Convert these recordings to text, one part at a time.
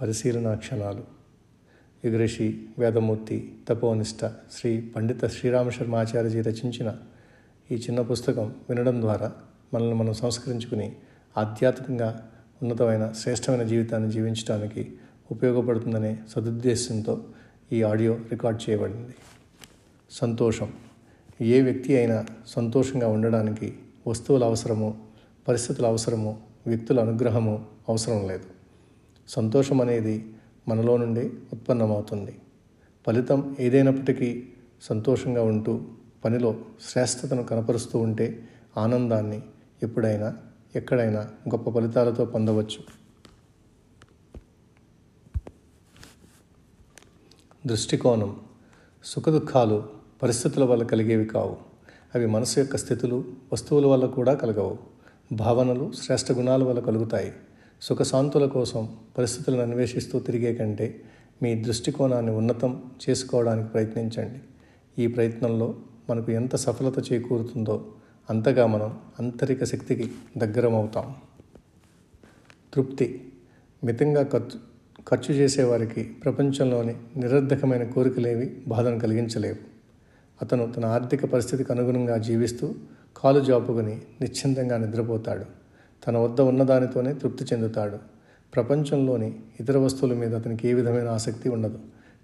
పరిశీలనా క్షణాలు. యుగరిషి వేదమూర్తి తపోనిష్ట శ్రీ పండిత శ్రీరామశర్మాచార్యజీ రచించిన ఈ చిన్న పుస్తకం వినడం ద్వారా మనల్ని మనం సంస్కరించుకుని ఆధ్యాత్మికంగా ఉన్నతమైన శ్రేష్టమైన జీవితాన్ని జీవించడానికి ఉపయోగపడుతుందనే సదుద్దేశంతో ఈ ఆడియో రికార్డ్ చేయబడింది. సంతోషం. ఏ వ్యక్తి అయినా సంతోషంగా ఉండడానికి వస్తువుల అవసరము పరిస్థితుల అవసరము వ్యక్తుల అనుగ్రహము అవసరం లేదు. సంతోషం అనేది మనలో నుండి ఉత్పన్నమవుతుంది. ఫలితం ఏదైనప్పటికీ సంతోషంగా ఉంటూ పనిలో శ్రేష్టతను కనపరుస్తూ ఉంటే ఆనందాన్ని ఎప్పుడైనా ఎక్కడైనా గొప్ప ఫలితాలతో పొందవచ్చు. దృష్టికోణం. సుఖదుఖాలు పరిస్థితుల వల్ల కలిగేవి కావు. అవి మనసు యొక్క స్థితులు వస్తువుల వల్ల కూడా కలగవు. భావనలు శ్రేష్ఠ గుణాల వల్ల కలుగుతాయి. సుఖశాంతుల కోసం పరిస్థితులను అన్వేషిస్తూ తిరిగే కంటే మీ దృష్టికోణాన్ని ఉన్నతం చేసుకోవడానికి ప్రయత్నించండి. ఈ ప్రయత్నంలో మనకు ఎంత సఫలత చేకూరుతుందో అంతగా మనం అంతరిక శక్తికి దగ్గరమవుతాం. తృప్తి. మితంగా ఖర్చు ఖర్చు చేసేవారికి ప్రపంచంలోని నిరర్ధకమైన కోరికలేవి బాధను కలిగించలేవు. అతను తన ఆర్థిక పరిస్థితికి అనుగుణంగా జీవిస్తూ కాలు జాపుకుని నిశ్చింతంగా నిద్రపోతాడు. తన వద్ద ఉన్నదానితోనే తృప్తి చెందుతాడు. ప్రపంచంలోని ఇతర వస్తువుల మీద అతనికి ఏ విధమైన ఆసక్తి ఉండదు.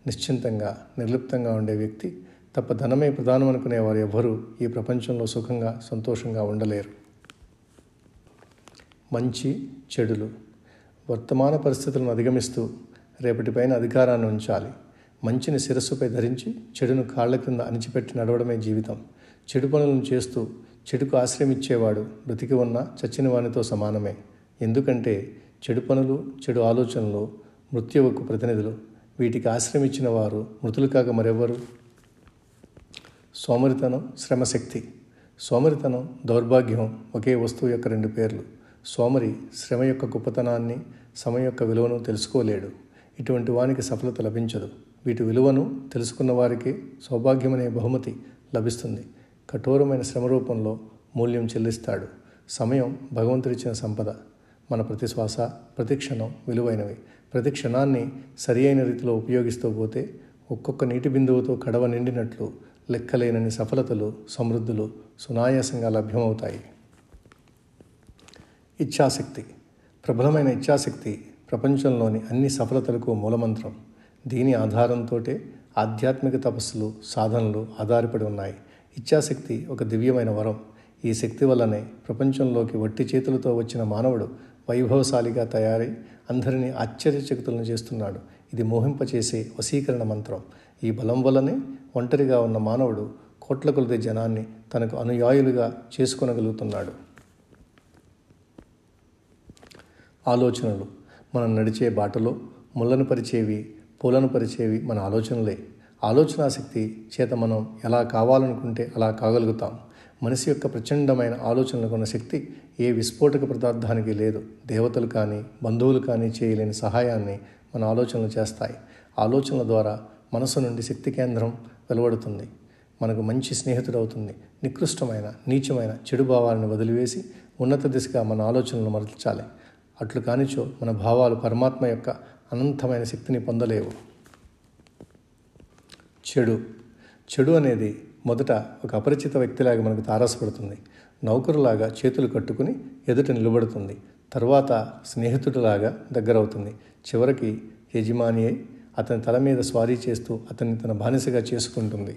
నిశ్చింతంగా నిర్లిప్తంగా ఉండే వ్యక్తి తప్ప ధనమే ప్రధానం అనుకునేవారు ఎవ్వరూ ఈ ప్రపంచంలో సుఖంగా సంతోషంగా ఉండలేరు. మంచి చెడులు. వర్తమాన పరిస్థితులను అధిగమిస్తూ రేపటిపైన అధికారాన్ని ఉంచాలి. మంచిని శిరస్సుపై ధరించి చెడును కాళ్ళ క్రింద అణిచిపెట్టి నడవడమే జీవితం. చెడు పనులను చేస్తూ చెడుకు ఆశ్రయమిచ్చేవాడు బ్రతికి ఉన్న చచ్చిన వానితో సమానమే. ఎందుకంటే చెడు పనులు చెడు ఆలోచనలు మృత్యువుకు ప్రతినిధులు. వీటికి ఆశ్రమించిన వారు మృతులు కాక మరెవ్వరు? సోమరితనం శ్రమశక్తి. సోమరితనం దౌర్భాగ్యం ఒకే వస్తువు యొక్క రెండు పేర్లు. సోమరి శ్రమ యొక్క గొప్పతనాన్ని సమయం యొక్క విలువను తెలుసుకోలేడు. ఇటువంటి వానికి సఫలత లభించదు. వీటి విలువను తెలుసుకున్న వారికి సౌభాగ్యమనే బహుమతి లభిస్తుంది. కఠోరమైన శ్రమ రూపంలో మూల్యం చెల్లిస్తాడు. సమయం భగవంతుడిచ్చిన సంపద. మన ప్రతి శ్వాస ప్రతి క్షణం విలువైనవి. ప్రతి క్షణాన్ని సరి అయిన రీతిలో ఉపయోగిస్తూ పోతే ఒక్కొక్క నీటి బిందువుతో కడవ నిండినట్లు లెక్కలేనని సఫలతలు సమృద్ధులు సునాయాసంగా లభ్యమవుతాయి. ఇచ్ఛాశక్తి. ప్రబలమైన ఇచ్ఛాశక్తి ప్రపంచంలోని అన్ని సఫలతలకు మూలమంత్రం. దీని ఆధారంతో ఆధ్యాత్మిక తపస్సులు సాధనలు ఆధారపడి ఉన్నాయి. ఇచ్ఛాశక్తి ఒక దివ్యమైన వరం. ఈ శక్తి వల్లనే ప్రపంచంలోకి వట్టి చేతులతో వచ్చిన మానవుడు వైభవశాలిగా తయారై అందరినీ ఆశ్చర్యచకితులను చేస్తున్నాడు. ఇది మోహింపచేసే వశీకరణ మంత్రం. ఈ బలం వల్లనే ఒంటరిగా ఉన్న మానవుడు కోట్ల కొలది జనాన్ని తనకు అనుయాయులుగా చేసుకొనగలుగుతున్నాడు. ఆలోచనలు. మనం నడిచే బాటలో ముళ్ళను పరిచేవి పూలను పరిచేవి మన ఆలోచనలే. ఆలోచనాశక్తి చేత మనం ఎలా కావాలనుకుంటే అలా కాగలుగుతాం. మనిషి యొక్క ప్రచండమైన ఆలోచనలకు ఉన్న శక్తి ఏ విస్ఫోటక పదార్థానికి లేదు. దేవతలు కానీ బంధువులు కానీ చేయలేని సహాయాన్ని మన ఆలోచనలు చేస్తాయి. ఆలోచనల ద్వారా మనసు నుండి శక్తి కేంద్రం వెలువడుతుంది. మనకు మంచి స్నేహితుడు అవుతుంది నికృష్టమైన నీచమైన చెడు భావాలను వదిలివేసి ఉన్నత దిశగా మన ఆలోచనలను మరల్చాలి. అట్లు కానిచో మన భావాలు పరమాత్మ యొక్క అనంతమైన శక్తిని పొందలేవు. చెడు. చెడు అనేది మొదట ఒక అపరిచిత వ్యక్తిలాగా మనకు తారసపడుతుంది. నౌకరులాగా చేతులు కట్టుకుని ఎదుట నిలబడుతుంది. తర్వాత స్నేహితుడిలాగా దగ్గరవుతుంది. చివరికి యజమాని అయి అతని తల మీద స్వారీ చేస్తూ అతన్ని తన బానిసగా చేసుకుంటుంది.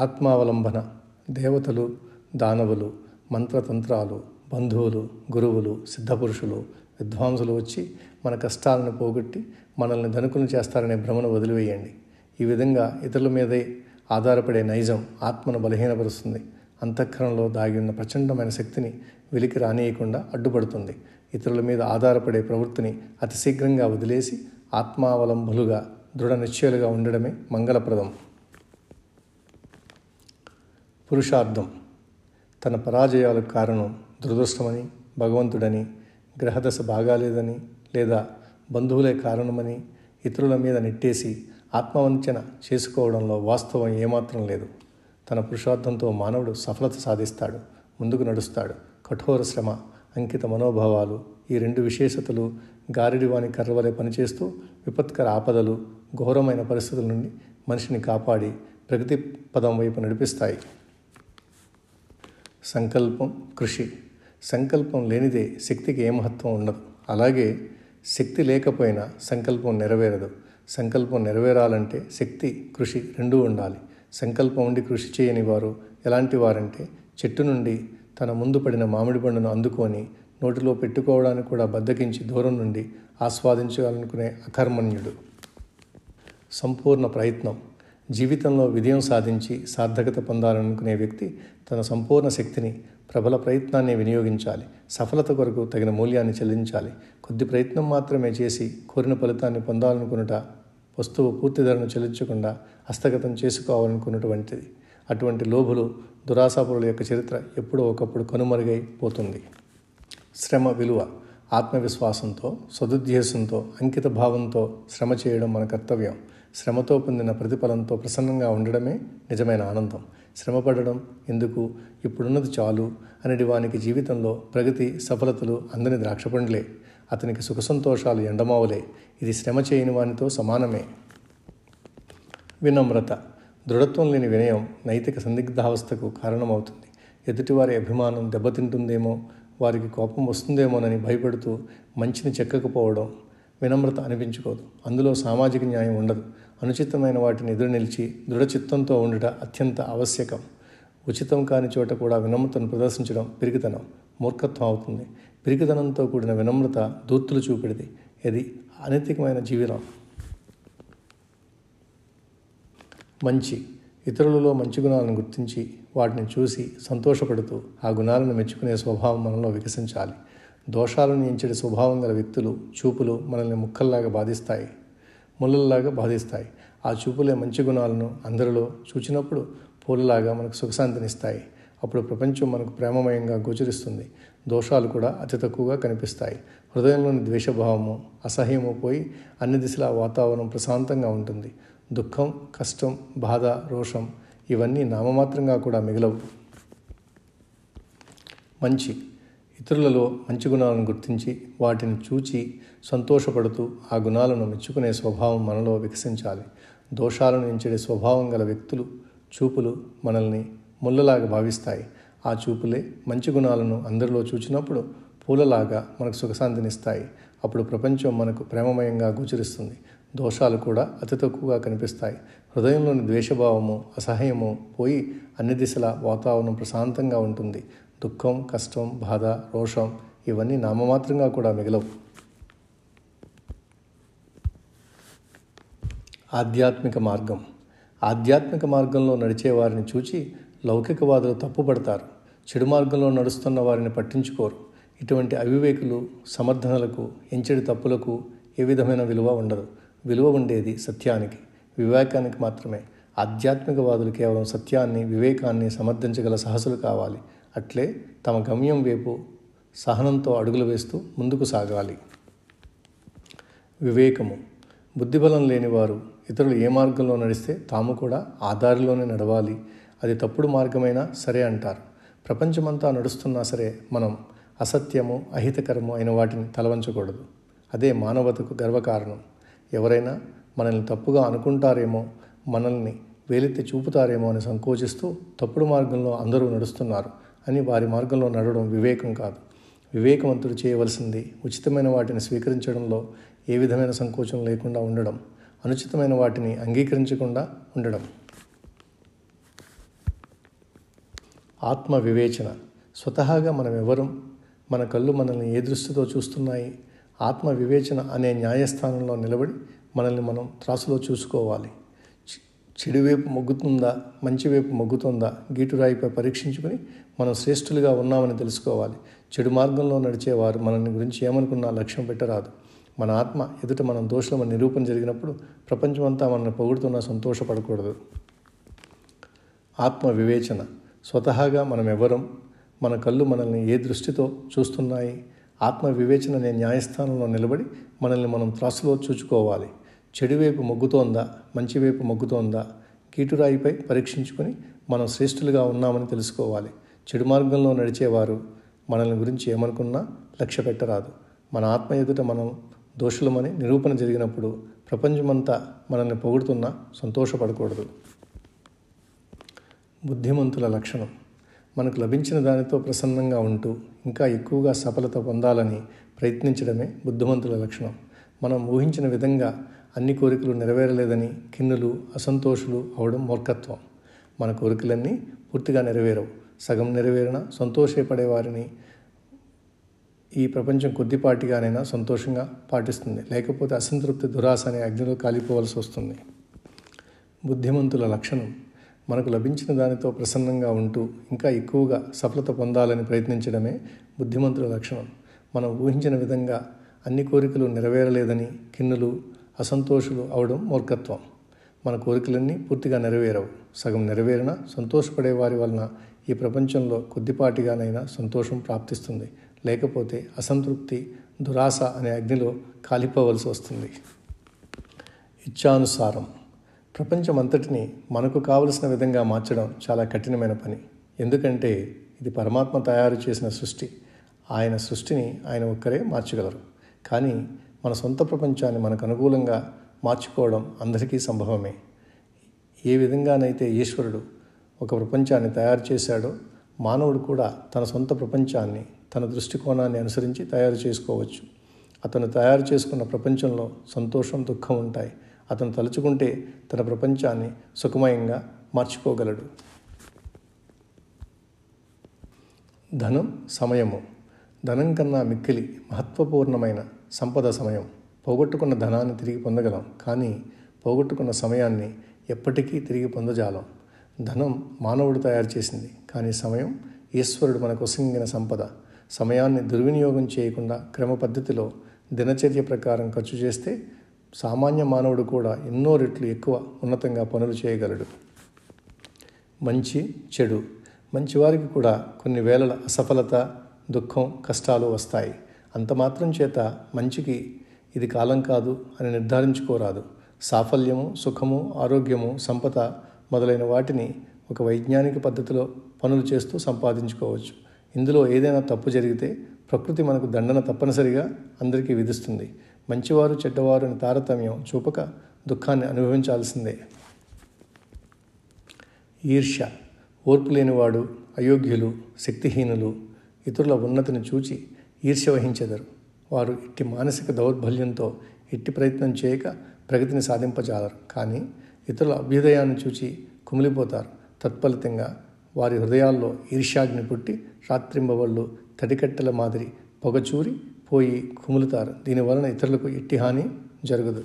ఆత్మావలంబన దేవతలు దానవులు మంత్రతంత్రాలు బంధువులు గురువులు సిద్ధపురుషులు విద్వాంసులు వచ్చి మన కష్టాలను పోగొట్టి మనల్ని ధనుకులు చేస్తారనే భ్రమను వదిలివేయండి. ఈ విధంగా ఇతరుల మీదే ఆధారపడే నైజం ఆత్మను బలహీనపరుస్తుంది. అంతఃకరణలో దాగి ఉన్న ప్రచండమైన శక్తిని వెలికి రానియకుండా అడ్డుపడుతుంది. ఇతరుల మీద ఆధారపడే ప్రవృత్తిని అతి శీఘ్రంగా వదిలేసి ఆత్మావలంబులుగా దృఢ నిశ్చయాలుగా ఉండడమే మంగళప్రదం. పురుషార్థం. తన పరాజయాలకు కారణం దురదృష్టమని భగవంతుడని గ్రహదశ బాగాలేదని లేదా బంధువులే కారణమని ఇతరుల మీద నెట్టేసి ఆత్మవంచన చేసుకోవడంలో వాస్తవం ఏమాత్రం లేదు. తన పురుషార్థంతో మానవుడు సఫలత సాధిస్తాడు ముందుకు నడుస్తాడు. కఠోర శ్రమ అంకిత మనోభావాలు ఈ రెండు విశేషతలు గారిడివాని కర్రవలే పనిచేస్తూ విపత్కర ఆపదలు ఘోరమైన పరిస్థితుల నుండి మనిషిని కాపాడి ప్రగతి పదం వైపు నడిపిస్తాయి. సంకల్పం కృషి. సంకల్పం లేనిదే శక్తికి ఏ మహత్వం ఉండదు. అలాగే శక్తి లేకపోయినా సంకల్పం నెరవేరదు. సంకల్పం నెరవేరాలంటే శక్తి కృషి రెండూ ఉండాలి. సంకల్పం ఉండి కృషి చేయని వారు ఎలాంటి వారంటే చెట్టు నుండి తన ముందు పడిన మామిడి పండును అందుకొని నోటిలో పెట్టుకోవడానికి కూడా బద్దకించి దూరం నుండి ఆస్వాదించాలనుకునే అకర్మణ్యుడు. సంపూర్ణ ప్రయత్నం. జీవితంలో విజయం సాధించి సార్థకత పొందాలనుకునే వ్యక్తి తన సంపూర్ణ శక్తిని ప్రబల ప్రయత్నాన్ని వినియోగించాలి. సఫలత కొరకు తగిన మూల్యాన్ని చెల్లించాలి. కొద్ది ప్రయత్నం మాత్రమే చేసి కోరిన ఫలితాన్ని పొందాలనుకున్నట వస్తువు పూర్తి ధరను చెల్లించకుండా హస్తగతం చేసుకోవాలనుకున్నటువంటిది. అటువంటి లోభులు దురాశాపురుల యొక్క చరిత్ర ఎప్పుడో ఒకప్పుడు కనుమరుగైపోతుంది శ్రమ విలువ ఆత్మవిశ్వాసంతో సదుద్దేశంతో అంకిత భావంతో శ్రమ చేయడం మన కర్తవ్యం. శ్రమతో పొందిన ప్రతిఫలంతో ప్రసన్నంగా ఉండడమే నిజమైన ఆనందం. శ్రమపడడం ఎందుకు? ఇప్పుడున్నది చాలు అనేది వానికి జీవితంలో ప్రగతి సఫలతలు అందని ద్రాక్షపండ్లే. అతనికి సుఖ సంతోషాలు ఎండమావులే. ఇది శ్రమ చేయని వానితో సమానమే. వినమ్రత. దృఢత్వం లేని వినయం నైతిక సందిగ్ధావస్థకు కారణమవుతుంది. ఎదుటివారి అభిమానం దెబ్బతింటుందేమో వారికి కోపం వస్తుందేమోనని భయపడుతూ మంచిని చెక్కకపోవడం వినమ్రత అనిపించుకోదు. అందులో సామాజిక న్యాయం ఉండదు. అనుచితమైన వాటిని ఎదురు నిలిచి దృఢచిత్తంతో ఉండుట అత్యంత ఆవశ్యకం. ఉచితం కాని చోట కూడా వినమ్రతను ప్రదర్శించడం పిరికితనం మూర్ఖత్వం అవుతుంది. పిరికితనంతో కూడిన వినమ్రత దూర్తులు చూపెడిది ఇది అనైతికమైన జీవనం మంచి ఇతరులలో మంచి గుణాలను గుర్తించి వాటిని చూసి సంతోషపడుతూ ఆ గుణాలను మెచ్చుకునే స్వభావం మనలో వికసించాలి. దోషాలను ఎంచడి స్వభావం గల వ్యక్తులు చూపులు మనల్ని ముక్కల్లాగా బాధిస్తాయి. ముళ్ళల్లాగా బాధిస్తాయి. ఆ చూపులే మంచి గుణాలను అందరిలో చూచినప్పుడు పూలలాగా మనకు సుఖశాంతినిస్తాయి. అప్పుడు ప్రపంచం మనకు ప్రేమమయంగా గోచరిస్తుంది. దోషాలు కూడా అతి తక్కువగా కనిపిస్తాయి. హృదయంలోని ద్వేషభావము అసహ్యము పోయి అన్ని దిశల వాతావరణం ప్రశాంతంగా ఉంటుంది. దుఃఖం కష్టం బాధ రోషం ఇవన్నీ నామమాత్రంగా కూడా మిగలవు. మంచి. ఇతరులలో మంచి గుణాలను గుర్తించి వాటిని చూచి సంతోషపడుతూ ఆ గుణాలను మెచ్చుకునే స్వభావం మనలో వికసించాలి. దోషాలను ఎంచడే స్వభావం గల వ్యక్తులు చూపులు మనల్ని ముళ్ళలాగా భావిస్తాయి. ఆ చూపులే మంచి గుణాలను అందరిలో చూచినప్పుడు పూలలాగా మనకు సుఖశాంతినిస్తాయి. అప్పుడు ప్రపంచం మనకు ప్రేమమయంగా గోచరిస్తుంది. దోషాలు కూడా అతి తక్కువగా కనిపిస్తాయి. హృదయంలోని ద్వేషభావము అసహ్యము పోయి అన్ని దిశల వాతావరణం ప్రశాంతంగా ఉంటుంది. దుఃఖం కష్టం బాధ రోషం ఇవన్నీ నామమాత్రంగా కూడా మిగలవు. ఆధ్యాత్మిక మార్గం. ఆధ్యాత్మిక మార్గంలో నడిచే వారిని చూచి లౌకికవాదులు తప్పుపడతారు. చెడు మార్గంలో నడుస్తున్న వారిని పట్టించుకోరు. ఇటువంటి అవివేకులు సమర్థనలకు ఎంచడి తప్పులకు ఏ విధమైన విలువ ఉండదు. విలువ ఉండేది సత్యానికి. వివేకానికి మాత్రమే. ఆధ్యాత్మికవాదులు కేవలం సత్యాన్ని వివేకాన్ని సమర్థించగల సాహసులు కావాలి. అట్లే తమ గమ్యం వైపు సహనంతో అడుగులు వేస్తూ ముందుకు సాగాలి. వివేకము. బుద్ధిబలం లేనివారు ఇతరులు ఏ మార్గంలో నడిస్తే తాము కూడా ఆ దారిలోనే నడవాలి. అది తప్పుడు మార్గమైనా సరే అంటారు. ప్రపంచమంతా నడుస్తున్నా సరే మనం అసత్యము అహితకరము అయిన వాటిని తలవంచకూడదు. అదే మానవతకు గర్వకారణం. ఎవరైనా మనల్ని తప్పుగా అనుకుంటారేమో మనల్ని వేలెత్తి చూపుతారేమో అని సంకోచిస్తూ తప్పుడు మార్గంలో అందరూ నడుస్తున్నారు అని వారి మార్గంలో నడవడం వివేకం కాదు. వివేకవంతుడు చేయవలసింది ఉచితమైన వాటిని స్వీకరించడంలో ఏ విధమైన సంకోచం లేకుండా ఉండడం అనుచితమైన వాటిని అంగీకరించకుండా ఉండడం. ఆత్మ వివేచన స్వతహాగా మనం ఎవరం మన కళ్ళు మనల్ని ఏ దృష్టితో చూస్తున్నాయి? ఆత్మ వివేచన అనే న్యాయస్థానంలో నిలబడి మనల్ని మనం త్రాసులో చూసుకోవాలి. చెడు వైపు మొగ్గుతుందా? మంచి వైపు మొగ్గుతుందా? గీటురాయిపై పరీక్షించుకొని మనం శ్రేష్ఠులుగా ఉన్నామని తెలుసుకోవాలి. చెడు మార్గంలో నడిచేవారు మనల్ని గురించి ఏమనుకున్నా లక్ష్యం పెట్టరాదు. మన ఆత్మ ఎదుట మనం దోషులమని నిరూపణ జరిగినప్పుడు ప్రపంచమంతా మనల్ని పొగుడుతున్నా సంతోషపడకూడదు. ఆత్మ వివేచన. స్వతహాగా మనం ఎవరం మన కళ్ళు మనల్ని ఏ దృష్టితో చూస్తున్నాయి? ఆత్మ వివేచన అనే న్యాయస్థానంలో నిలబడి మనల్ని మనం త్రాసులో చూచుకోవాలి. చెడువైపు మొగ్గుతోందా? మంచివైపు మొగ్గుతోందా? కీటురాయిపై పరీక్షించుకొని మనం శ్రేష్ఠులుగా ఉన్నామని తెలుసుకోవాలి. చెడు మార్గంలో నడిచేవారు మనల్ని గురించి ఏమనుకున్నా లక్ష్య పెట్టరాదు. మన ఆత్మ ఎదుట మనం దోషులమని నిరూపణ జరిగినప్పుడు ప్రపంచమంతా మనల్ని పొగుడుతున్నా సంతోషపడకూడదు. బుద్ధిమంతుల లక్షణం. మనకు లభించిన దానితో ప్రసన్నంగా ఉంటూ ఇంకా ఎక్కువగా సఫలత పొందాలని ప్రయత్నించడమే బుద్ధిమంతుల లక్షణం. మనం ఊహించిన విధంగా అన్ని కోరికలు నెరవేరలేదని కిన్నులు అసంతోషులు అవడం మూర్ఖత్వం. మన కోరికలన్నీ పూర్తిగా నెరవేరవు. సగం నెరవేరిన సంతోషపడే వారిని ఈ ప్రపంచం కొద్దిపాటిగానైనా సంతోషంగా పాటిస్తుంది. లేకపోతే అసంతృప్తి దురాశ అనే అగ్నిలో కాలిపోవలసి వస్తుంది. బుద్ధిమంతుల లక్షణం మనకు లభించిన దానితో ప్రసన్నంగా ఉంటూ ఇంకా ఎక్కువగా సఫలత పొందాలని ప్రయత్నించడమే బుద్ధిమంతుల లక్షణం. మనం ఊహించిన విధంగా అన్ని కోరికలు నెరవేరలేదని కిన్నులు అసంతోషులు అవడం మూర్ఖత్వం. మన కోరికలన్నీ పూర్తిగా నెరవేరవు. సగం నెరవేరిన సంతోషపడే వారి వలన ఈ ప్రపంచంలో కొద్దిపాటిగానైనా సంతోషం ప్రాప్తిస్తుంది. లేకపోతే అసంతృప్తి దురాశ అనే అగ్నిలో కాలిపోవలసి వస్తుంది. ఇచ్ఛానుసారం. ప్రపంచమంతటిని మనకు కావలసిన విధంగా మార్చడం చాలా కఠినమైన పని. ఎందుకంటే ఇది పరమాత్మ తయారు చేసిన సృష్టి. ఆయన సృష్టిని ఆయన ఒక్కరే మార్చగలరు. కానీ మన సొంత ప్రపంచాన్ని మనకు అనుకూలంగా మార్చుకోవడం అందరికీ సంభవమే. ఏ విధంగానైతే ఈశ్వరుడు ఒక ప్రపంచాన్ని తయారు చేశాడో మానవుడు కూడా తన సొంత ప్రపంచాన్ని తన దృష్టికోణాన్ని అనుసరించి తయారు చేసుకోవచ్చు. అతను తయారు చేసుకున్న ప్రపంచంలో సంతోషం దుఃఖం ఉంటాయి. అతను తలుచుకుంటే తన ప్రపంచాన్ని సుఖమయంగా మార్చుకోగలడు. ధనం సమయము. ధనం కన్నా మిక్కిలి మహత్వపూర్ణమైన సంపద సమయం. పోగొట్టుకున్న ధనాన్ని తిరిగి పొందగలం. కానీ పోగొట్టుకున్న సమయాన్ని ఎప్పటికీ తిరిగి పొందజాలం. ధనం మానవుడు తయారు చేసింది. కానీ సమయం ఈశ్వరుడు మనకు ఒసంగిన సంపద. సమయాన్ని దుర్వినియోగం చేయకుండా క్రమ పద్ధతిలో దినచర్య ప్రకారం ఖర్చు చేస్తే సామాన్య మానవుడు కూడా ఎన్నో రెట్లు ఎక్కువ ఉన్నతంగా పనులు చేయగలడు. మంచి చెడు మంచివారికి కూడా కొన్ని వేళల అసఫలత దుఃఖం కష్టాలు వస్తాయి. అంత మాత్రం చేత మంచికి ఇది కాలం కాదు అని నిర్ధారించుకోరాదు. సాఫల్యము సుఖము ఆరోగ్యము సంపద మొదలైన వాటిని ఒక వైజ్ఞానిక పద్ధతిలో పనులు చేస్తూ సంపాదించుకోవచ్చు. ఇందులో ఏదైనా తప్పు జరిగితే ప్రకృతి మనకు దండన తప్పనిసరిగా అందరికీ విధిస్తుంది. మంచివారు చెడ్డవారు అని తారతమ్యం చూపక దుఃఖాన్ని అనుభవించాల్సిందే. ఈర్ష్య ఓర్పు లేనివాడు అయోగ్యులు శక్తిహీనులు ఇతరుల ఉన్నతిని చూచి ఈర్ష్య వహించెదరు. వారు ఇట్టి మానసిక దౌర్బల్యంతో ఎట్టి ప్రయత్నం చేయక ప్రగతిని సాధింపజాలరు. కానీ ఇతరుల అభ్యుదయాన్ని చూచి కుమిలిపోతారు. తత్ఫలితంగా వారి హృదయాల్లో ఈర్ష్యాగ్ని పుట్టి రాత్రింబవళ్ళు తడికట్టెల మాదిరి పొగచూరి పోయి కుములుతారు. దీనివలన ఇతరులకు ఎట్టి హాని జరగదు.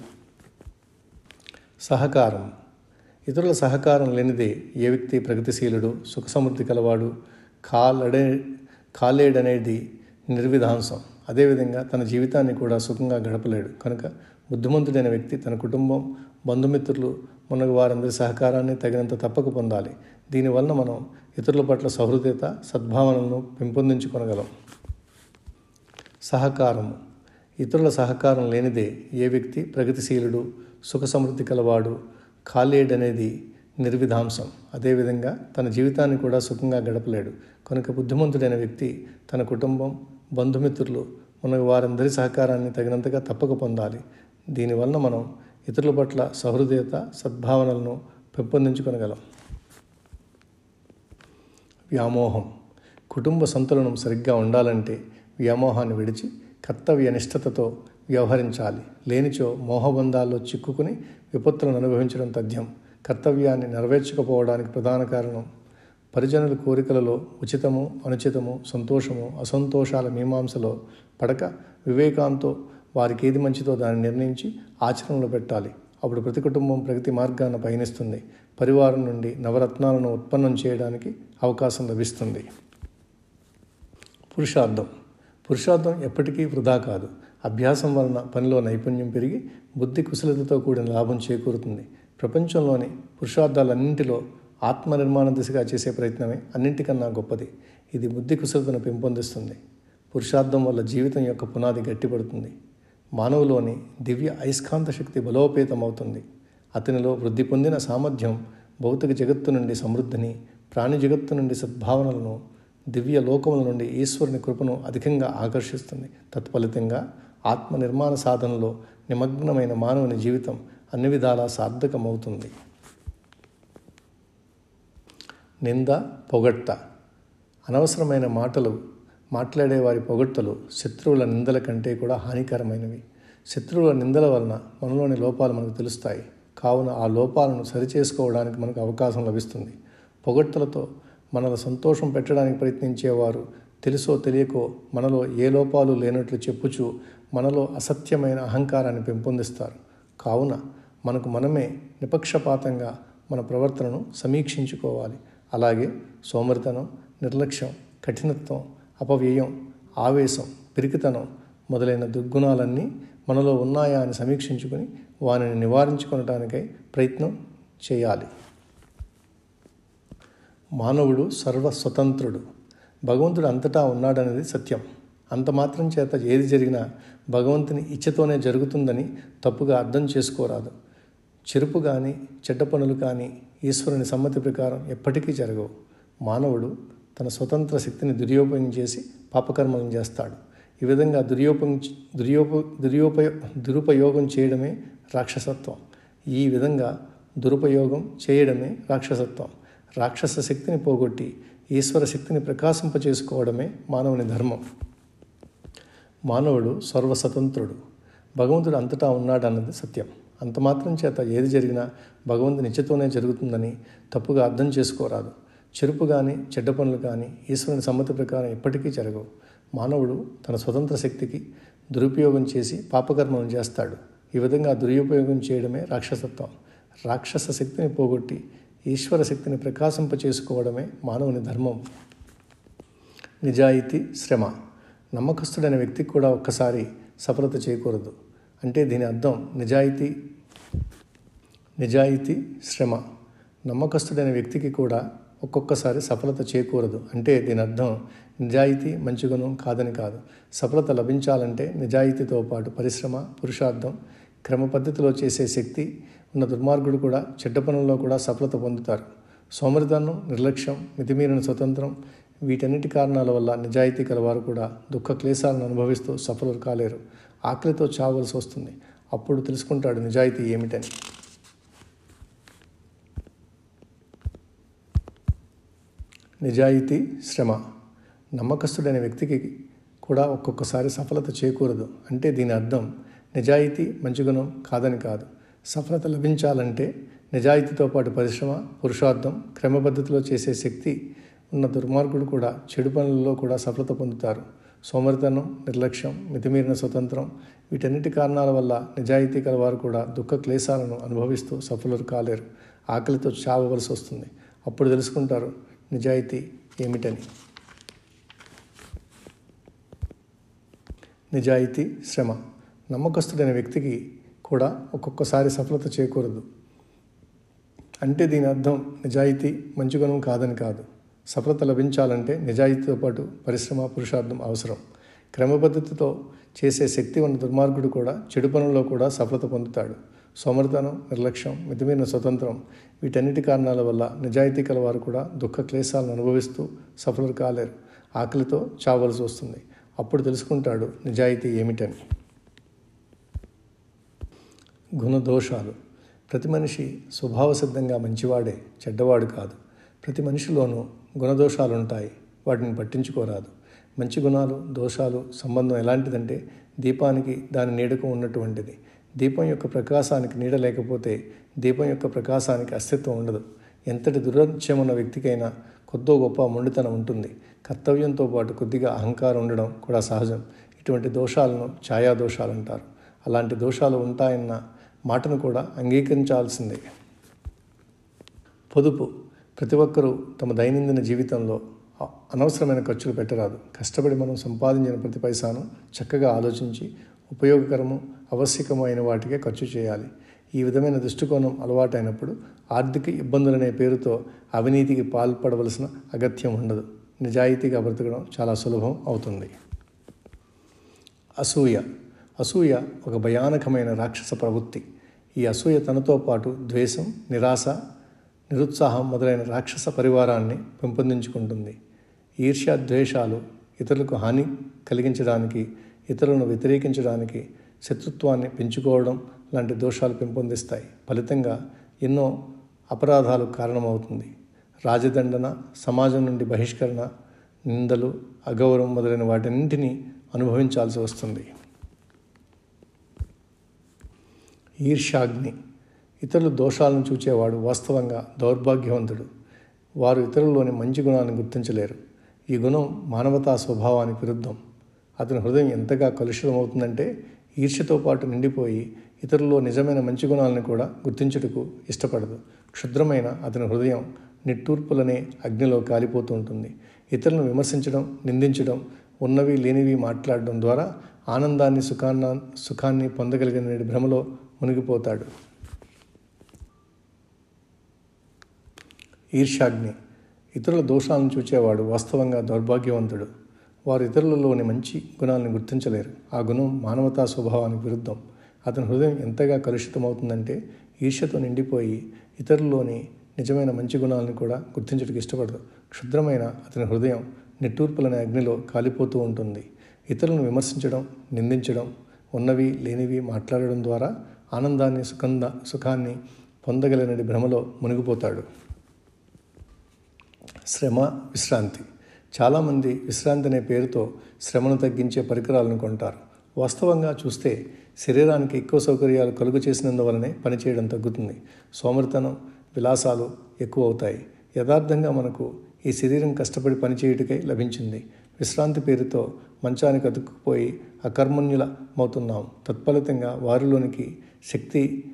సహకారం. ఇతరుల సహకారం లేనిదే ఏ వ్యక్తి ప్రగతిశీలుడు సుఖ సమృద్ధి కలవాడు కాలడే కాలేడనేది నిర్విధాంసం అదేవిధంగా తన జీవితాన్ని కూడా సుఖంగా గడపలేడు. కనుక బుద్ధిమంతుడైన వ్యక్తి తన కుటుంబం బంధుమిత్రులు మనకు వారందరి సహకారాన్ని తగినంత తప్పక పొందాలి. దీనివలన మనం ఇతరుల పట్ల సహృదయత సద్భావనలను పెంపొందించుకొనగలం. సహకారము. ఇతరుల సహకారం లేనిదే ఏ వ్యక్తి ప్రగతిశీలుడు సుఖ సమృద్ధి కలవాడు కాలేడనేది నిర్విధాంసం అదేవిధంగా తన జీవితాన్ని కూడా సుఖంగా గడపలేడు. కనుక బుద్ధిమంతుడైన వ్యక్తి తన కుటుంబం బంధుమిత్రులు మనకు వారందరి సహకారాన్ని తగినంతగా తప్పక పొందాలి. దీనివలన మనం ఇతరుల పట్ల సహృదయత సద్భావనలను పెంపొందించుకొనగలం. వ్యామోహం. కుటుంబ సంతులనం సరిగ్గా ఉండాలంటే వ్యామోహాన్ని విడిచి కర్తవ్య నిష్ఠతతో వ్యవహరించాలి. లేనిచో మోహబంధాల్లో చిక్కుకుని విపత్తులను అనుభవించడం తథ్యం. కర్తవ్యాన్ని నెరవేర్చకపోవడానికి ప్రధాన కారణం పరిజనుల కోరికలలో ఉచితము అనుచితము సంతోషము అసంతోషాల మీమాంసలో పడక వివేకాంతో వారికి ఏది మంచిదో దాన్ని నిర్ణయించి ఆచరణలో పెట్టాలి. అప్పుడు ప్రతి కుటుంబం ప్రగతి మార్గాన పయనిస్తుంది. పరివారం నుండి నవరత్నాలను ఉత్పన్నం చేయడానికి అవకాశం లభిస్తుంది. పురుషార్థం. పురుషార్థం ఎప్పటికీ వృధా కాదు. అభ్యాసం వలన పనిలో నైపుణ్యం పెరిగి బుద్ధి కుశలతతో కూడిన లాభం చేకూరుతుంది. ప్రపంచంలోని పురుషార్థాలన్నింటిలో ఆత్మనిర్మాణ దిశగా చేసే ప్రయత్నమే అన్నింటికన్నా గొప్పది. ఇది బుద్ధి కుశలతను పెంపొందిస్తుంది. పురుషార్థం వల్ల జీవితం యొక్క పునాది గట్టిపడుతుంది. మానవులోని దివ్య అయస్కాంత శక్తి బలోపేతమవుతుంది. అతనిలో వృద్ధి పొందిన సామర్థ్యం భౌతిక జగత్తు నుండి సమృద్ధిని ప్రాణి జగత్తు నుండి సద్భావనలను దివ్య లోకముల నుండి ఈశ్వరుని కృపను అధికంగా ఆకర్షిస్తుంది. తత్ఫలితంగా ఆత్మ నిర్మాణ సాధనలో నిమగ్నమైన మానవుని జీవితం అన్ని విధాలా సార్థకమవుతుంది. నింద పొగట్ట. అనవసరమైన మాటలు మాట్లాడే వారి పొగట్టలు శత్రువుల నిందల కంటే కూడా హానికరమైనవి. శత్రువుల నిందల వలన మనలోని లోపాలు మనకు తెలుస్తాయి. కావున ఆ లోపాలను సరిచేసుకోవడానికి మనకు అవకాశం లభిస్తుంది. పొగట్టలతో మనల సంతోషం పెట్టడానికి ప్రయత్నించేవారు తెలుసో తెలియకో మనలో ఏ లోపాలు లేనట్లు చెప్పుచు మనలో అసత్యమైన అహంకారాన్ని పెంపొందిస్తారు. కావున మనకు మనమే నిపక్షపాతంగా మన ప్రవర్తనను సమీక్షించుకోవాలి. అలాగే సోమరితనం నిర్లక్ష్యం కఠినత్వం అపవ్యయం ఆవేశం పిరికితనం మొదలైన దుర్గుణాలన్నీ మనలో ఉన్నాయా అని సమీక్షించుకొని వానిని నివారించుకొనటానికై ప్రయత్నం చేయాలి. మానవుడు సర్వస్వతంత్రుడు. భగవంతుడు అంతటా ఉన్నాడనేది సత్యం. అంత మాత్రం చేత ఏది జరిగినా భగవంతుని ఇచ్చతోనే జరుగుతుందని తప్పుగా అర్థం చేసుకోరాదు. చెరుపు కానీ చెడ్డ పనులు కానీ ఈశ్వరుని సమ్మతి ప్రకారం ఎప్పటికీ జరగవు. మానవుడు తన స్వతంత్ర శక్తిని దుర్యోపయోగం చేసి పాపకర్మలను చేస్తాడు. ఈ విధంగా దుర్యోపం దుర్యోప దుర్యోపయో దురుపయోగం చేయడమే రాక్షసత్వం. ఈ విధంగా దురుపయోగం చేయడమే రాక్షసత్వం. రాక్షస శక్తిని పోగొట్టి ఈశ్వర శక్తిని ప్రకాశింపచేసుకోవడమే మానవుని ధర్మం. మానవుడు సర్వస్వతంత్రుడు. భగవంతుడు అంతటా ఉన్నాడన్నది సత్యం. అంత మాత్రం చేత ఏది జరిగినా భగవంతుని నిత్యతోనే జరుగుతుందని తప్పుగా అర్థం చేసుకోరాదు. చెరుపు కానీ చెడ్డ పనులు కానీ ఈశ్వరుని సమ్మతి ప్రకారం ఎప్పటికీ జరగవు. మానవుడు తన స్వతంత్ర శక్తికి దురుపయోగం చేసి పాపకర్మను చేస్తాడు. ఈ విధంగా దురుపయోగం చేయడమే రాక్షసత్వం. రాక్షస శక్తిని పోగొట్టి ఈశ్వర శక్తిని ప్రకాశింపచేసుకోవడమే మానవుని ధర్మం. నిజాయితీ శ్రమ. నమ్మకస్తుడైన వ్యక్తికి కూడా ఒక్కసారి సఫలత చేయకూడదు. అంటే దీని అర్థం నిజాయితీ నిజాయితీ శ్రమ. నమ్మకస్తుడైన వ్యక్తికి కూడా ఒక్కొక్కసారి సఫలత చేకూరదు. అంటే దీని అర్థం నిజాయితీ మంచి గుణం కాదని కాదు. సఫలత లభించాలంటే నిజాయితీతో పాటు పరిశ్రమ పురుషార్థం క్రమ పద్ధతిలో చేసే శక్తి ఉన్న దుర్మార్గుడు కూడా చెడ్డ పనుల్లో కూడా సఫలత పొందుతారు. సోమరితనం నిర్లక్ష్యం మితిమీరిన స్వతంత్రం వీటన్నిటి కారణాల వల్ల నిజాయితీ కలవారు కూడా దుఃఖ క్లేశాలను అనుభవిస్తూ సఫలు కాలేరు. ఆకలితో చావలసి వస్తుంది. అప్పుడు తెలుసుకుంటాడు నిజాయితీ ఏమిటని. నిజాయితీ శ్రమ నమ్మకస్తుడైన వ్యక్తికి కూడా ఒక్కొక్కసారి సఫలత చేకూరదు. అంటే దీని అర్థం నిజాయితీ మంచి గుణం కాదని కాదు. సఫలత లభించాలంటే నిజాయితీతో పాటు పరిశ్రమ పురుషార్థం క్రమపద్ధతిలో చేసే శక్తి ఉన్న దుర్మార్గుడు కూడా చెడు పనులలో కూడా సఫలత పొందుతారు. సోమరితనం నిర్లక్ష్యం మితిమీరిన స్వతంత్రం వీటన్నిటి కారణాల వల్ల నిజాయితీ కలవారు కూడా దుఃఖ క్లేశాలను అనుభవిస్తూ సఫలులు కాలేరు. ఆకలితో చావవలసి వస్తుంది అప్పుడు తెలుసుకుంటారు నిజాయితీ ఏమిటని? నిజాయితీ శ్రమ. నమ్మకస్తుడైన వ్యక్తికి కూడా ఒక్కొక్కసారి సఫలత చేకూరదు. అంటే దీని అర్థం నిజాయితీ మంచి గుణం కాదని కాదు. సఫలత లభించాలంటే నిజాయితీతో పాటు పరిశ్రమ పురుషార్థం అవసరం. క్రమపద్ధతితో చేసే శక్తి ఉన్న దుర్మార్గుడు కూడా చెడు పనుల్లో కూడా సఫలత పొందుతాడు. సోమరితనం నిర్లక్ష్యం మితిమీరిన స్వతంత్రం వీటన్నిటి కారణాల వల్ల నిజాయితీ కలవారు కూడా దుఃఖ క్లేశాలను అనుభవిస్తూ సఫలులు కాలేరు. ఆకలితో చావలసి వస్తుంది. అప్పుడు తెలుసుకుంటాడు నిజాయితీ ఏమిటని. గుణదోషాలు. ప్రతి మనిషి స్వభావసిద్ధంగా మంచివాడే చెడ్డవాడు కాదు. ప్రతి మనిషిలోనూ గుణదోషాలు ఉంటాయి వాటిని పట్టించుకోరాదు. మంచి గుణాలు దోషాలు సంబంధం ఎలాంటిదంటే దీపానికి దాని నీడకు ఉన్నటువంటిది. దీపం యొక్క ప్రకాశానికి నీడ లేకపోతే దీపం యొక్క ప్రకాశానికి అస్తిత్వం ఉండదు. ఎంతటి దురత్యం ఉన్న వ్యక్తికైనా కొద్దో గొప్ప మొండితనం ఉంటుంది. కర్తవ్యంతో పాటు కొద్దిగా అహంకారం ఉండడం కూడా సహజం. ఇటువంటి దోషాలను ఛాయా దోషాలు అంటారు. అలాంటి దోషాలు ఉంటాయన్న మాటను కూడా అంగీకరించాల్సిందే. పొదుపు. ప్రతి ఒక్కరూ తమ దైనందిన జీవితంలో అనవసరమైన ఖర్చులు పెట్టరాదు. కష్టపడి మనం సంపాదించిన ప్రతి పైసాను చక్కగా ఆలోచించి ఉపయోగకరము ఆవశ్యకము వాటికే ఖర్చు చేయాలి. ఈ విధమైన దృష్టికోణం అలవాటైనప్పుడు ఆర్థిక ఇబ్బందులనే పేరుతో అవినీతికి పాల్పడవలసిన అగత్యం ఉండదు. నిజాయితీగా బ్రతకడం చాలా సులభం అవుతుంది. అసూయ. అసూయ ఒక భయానకమైన రాక్షస ప్రవృత్తి. ఈ అసూయ తనతో పాటు ద్వేషం నిరాశ నిరుత్సాహం మొదలైన రాక్షస పరివారాన్ని పెంపొందించుకుంటుంది. ఈర్ష్య ద్వేషాలు ఇతరులకు హాని కలిగించడానికి ఇతరులను వ్యతిరేకించడానికి శత్రుత్వాన్ని పెంచుకోవడం లాంటి దోషాలు పెంపొందిస్తాయి. ఫలితంగా ఎన్నో అపరాధాలు కారణమవుతుంది. రాజదండన సమాజం నుండి బహిష్కరణ నిందలు అగౌరవం మొదలైన వాటన్నింటినీ అనుభవించాల్సి వస్తుంది. ఈర్ష్యాగ్ని. ఇతరుల దోషాలను చూచేవాడు వాస్తవంగా దౌర్భాగ్యవంతుడు. వారు ఇతరుల్లోని మంచి గుణాన్ని గుర్తించలేరు. ఈ గుణం మానవతా స్వభావానికి విరుద్ధం. అతని హృదయం ఎంతగా కలుషితమవుతుందంటే ఈర్ష్యతో పాటు నిండిపోయి ఇతరుల్లో నిజమైన మంచి గుణాలను కూడా గుర్తించుటకు ఇష్టపడదు. క్షుద్రమైన అతని హృదయం నిట్టూర్పులనే అగ్నిలో కాలిపోతూ ఉంటుంది. ఇతరులను విమర్శించడం నిందించడం ఉన్నవి లేనివి మాట్లాడడం ద్వారా ఆనందాన్ని సుఖాన్న సుఖాన్ని పొందగలిగిన భ్రమలో మునిగిపోతాడు. ఈర్ష్యాగ్ని. ఇతరుల దోషాలను చూచేవాడు వాస్తవంగా దౌర్భాగ్యవంతుడు. వారు ఇతరులలోని మంచి గుణాలను గుర్తించలేరు. ఆ గుణం మానవతా స్వభావానికి విరుద్ధం. అతని హృదయం ఎంతగా కలుషితమవుతుందంటే ఈర్ష్యతో నిండిపోయి ఇతరుల్లోని నిజమైన మంచి గుణాలను కూడా గుర్తించడానికి ఇష్టపడదు. క్షుద్రమైన అతని హృదయం నిట్టూర్పులనే అగ్నిలో కాలిపోతూ ఉంటుంది. ఇతరులను విమర్శించడం నిందించడం ఉన్నవి లేనివి మాట్లాడడం ద్వారా ఆనందాన్ని సుఖంద సుఖాన్ని పొందగలిగిన భ్రమలో మునిగిపోతాడు. శ్రమ విశ్రాంతి. చాలామంది విశ్రాంతి అనే పేరుతో శ్రమను తగ్గించే పరికరాలను కొంటారు. వాస్తవంగా చూస్తే శరీరానికి ఎక్కువ సౌకర్యాలు కలుగు చేసినందువలనే పనిచేయడం తగ్గుతుంది. సోమరితనం విలాసాలు ఎక్కువ అవుతాయి. యథార్థంగా మనకు ఈ శరీరం కష్టపడి పనిచేయుటకై లభించింది. విశ్రాంతి పేరుతో మంచానికి అతుక్కుపోయి అకర్మణ్యులమవుతున్నాం తత్ఫలితంగా వారిలోనికి శక్తి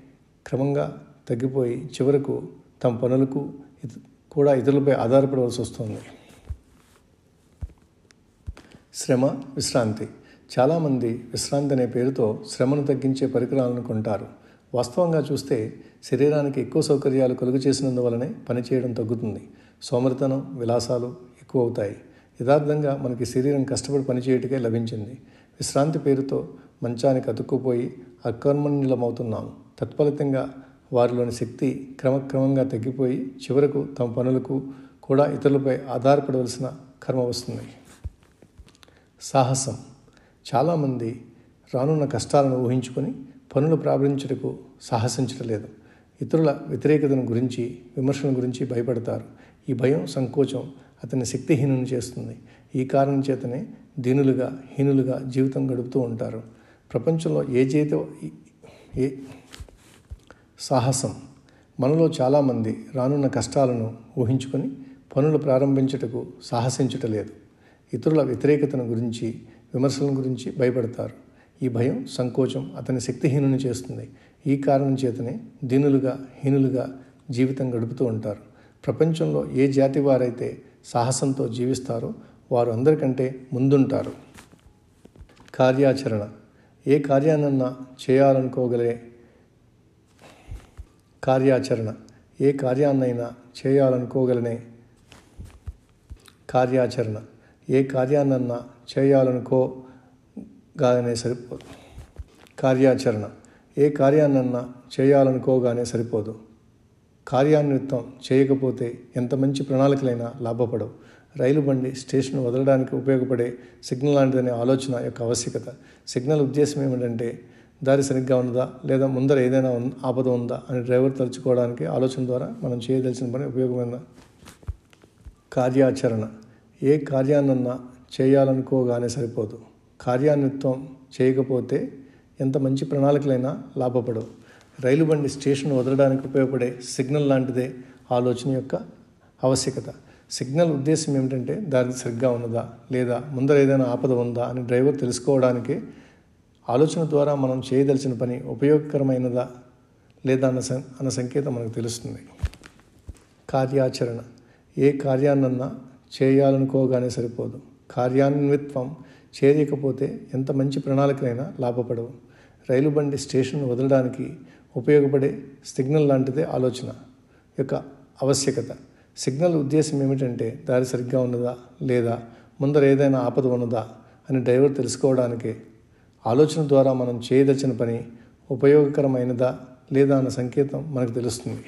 క్రమంగా తగ్గిపోయి చివరకు తమ పనులకు కూడా ఇతరులపై ఆధారపడవలసి వస్తుంది. శ్రమ విశ్రాంతి. చాలామంది విశ్రాంతి అనే పేరుతో శ్రమను తగ్గించే పరికరాలను కొంటారు. వాస్తవంగా చూస్తే శరీరానికి ఎక్కువ సౌకర్యాలు కలుగు చేసినందువలనే పనిచేయడం తగ్గుతుంది. సోమరితనం విలాసాలు ఎక్కువ అవుతాయి యథార్థంగా మనకి శరీరం కష్టపడి పనిచేయటకే లభించింది. విశ్రాంతి పేరుతో మంచానికి అతుక్కుపోయి అకర్మణ్యులమవుతున్నాం. తత్ఫలితంగా వారిలోని శక్తి క్రమక్రమంగా తగ్గిపోయి చివరకు తమ పనులకు కూడా ఇతరులపై ఆధారపడవలసిన కర్మ వస్తుంది. సాహసం. చాలామంది రానున్న కష్టాలను ఊహించుకొని పనులు ప్రారంభించుటకు సాహసించటలేదు ఇతరుల వ్యతిరేకతను గురించి విమర్శల గురించి భయపడతారు. ఈ భయం సంకోచం అతన్ని శక్తిహీనుని చేస్తుంది. ఈ కారణం చేతనే దీనులుగా హీనులుగా జీవితం గడుపుతూ ఉంటారు. ప్రపంచంలో ఏ చేత ఏ సాహసం? మనలో చాలామంది రానున్న కష్టాలను ఊహించుకొని పనులు ప్రారంభించుటకు సాహసించటలేదు ఇతరుల వ్యతిరేకతను గురించి విమర్శల గురించి భయపడతారు. ఈ భయం సంకోచం అతని శక్తిహీనుని చేస్తుంది. ఈ కారణం చేతనే దీనులుగా హీనులుగా జీవితం గడుపుతూ ఉంటారు. ప్రపంచంలో ఏ జాతి వారైతే సాహసంతో జీవిస్తారో వారు అందరికంటే ముందుంటారు. కార్యాచరణ. ఏ కార్యాన్నన్నా చేయాలనుకోగలే కార్యాచరణ. ఏ కార్యాన్నైనా చేయాలనుకోగలనే కార్యాచరణ. ఏ కార్యాన్నన్నా చేయాలనుకోగానే సరిపోదు. కార్యాచరణ. ఏ కార్యాన్నన్నా చేయాలనుకోగానే సరిపోదు. కార్యాన్వితం చేయకపోతే ఎంత మంచి ప్రణాళికలైనా లాభపడవు. రైలు బండి స్టేషన్ వదలడానికి ఉపయోగపడే సిగ్నల్ లాంటిదనే ఆలోచన యొక్క ఆవశ్యకత. సిగ్నల్ ఉద్దేశం ఏమిటంటే దారి సరిగ్గా ఉన్నదా లేదా ముందర ఏదైనా ఆపద ఉందా అని డ్రైవర్ తలుచుకోవడానికి ఆలోచన ద్వారా మనం చేయదలిసిన పని ఉపయోగమైన కార్యాచరణ. ఏ కార్యాన్నన్నా చేయాలనుకోగానే సరిపోదు. కార్యాన్వితం చేయకపోతే ఎంత మంచి ప్రణాళికలైనా లాభపడవు. రైలు బండి స్టేషన్ వదలడానికి ఉపయోగపడే సిగ్నల్ లాంటిదే ఆలోచన యొక్క ఆవశ్యకత. సిగ్నల్ ఉద్దేశం ఏమిటంటే దారి సరిగ్గా ఉన్నదా లేదా ముందర ఏదైనా ఆపద ఉందా అని డ్రైవర్ తెలుసుకోవడానికి ఆలోచన ద్వారా మనం చేయదలిచిన పని ఉపయోగకరమైనదా లేదా అన్న సం అన్న సంకేతం మనకు తెలుస్తుంది. కార్యాచరణ. ఏ కార్యాన్నన్నా చేయాలనుకోగానే సరిపోదు. కార్యాన్విత్వం చేయకపోతే ఎంత మంచి ప్రణాళికనైనా లాభపడవు. రైలు బండి స్టేషన్ వదలడానికి ఉపయోగపడే సిగ్నల్ లాంటిదే ఆలోచన యొక్క ఆవశ్యకత. సిగ్నల్ ఉద్దేశం ఏమిటంటే దారి సరిగ్గా ఉన్నదా లేదా ముందర ఏదైనా ఆపద ఉన్నదా అని డ్రైవర్ తెలుసుకోవడానికి. ఆలోచన ద్వారా మనం చేయదలిచిన పని ఉపయోగకరమైనదా లేదా అన్న సంకేతం మనకు తెలుస్తుంది.